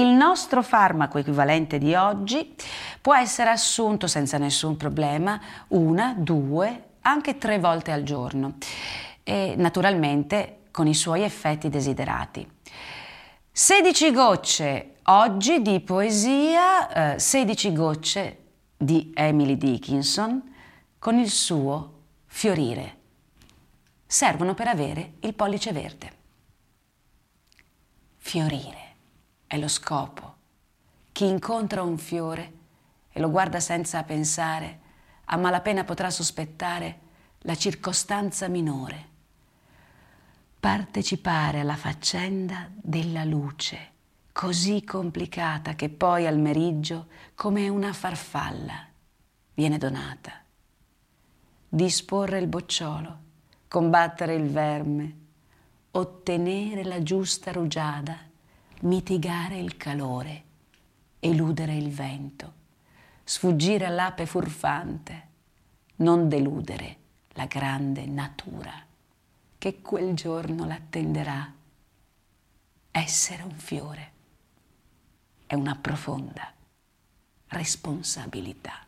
nostro farmaco equivalente di oggi può essere assunto senza nessun problema una, due, anche tre volte al giorno e naturalmente con i suoi effetti desiderati. 16 gocce oggi di poesia, eh, 16 gocce di Emily Dickinson con il suo fiorire. Servono per avere il pollice verde. Fiorire è lo scopo. Chi incontra un fiore e lo guarda senza pensare, a malapena potrà sospettare la circostanza minore. Partecipare alla faccenda della luce, così complicata che poi al meriggio, come una farfalla, viene donata. Disporre il bocciolo, combattere il verme, ottenere la giusta rugiada mitigare il calore, eludere il vento, sfuggire all'ape furfante, non deludere la grande natura che quel giorno l'attenderà. Essere un fiore è una profonda responsabilità.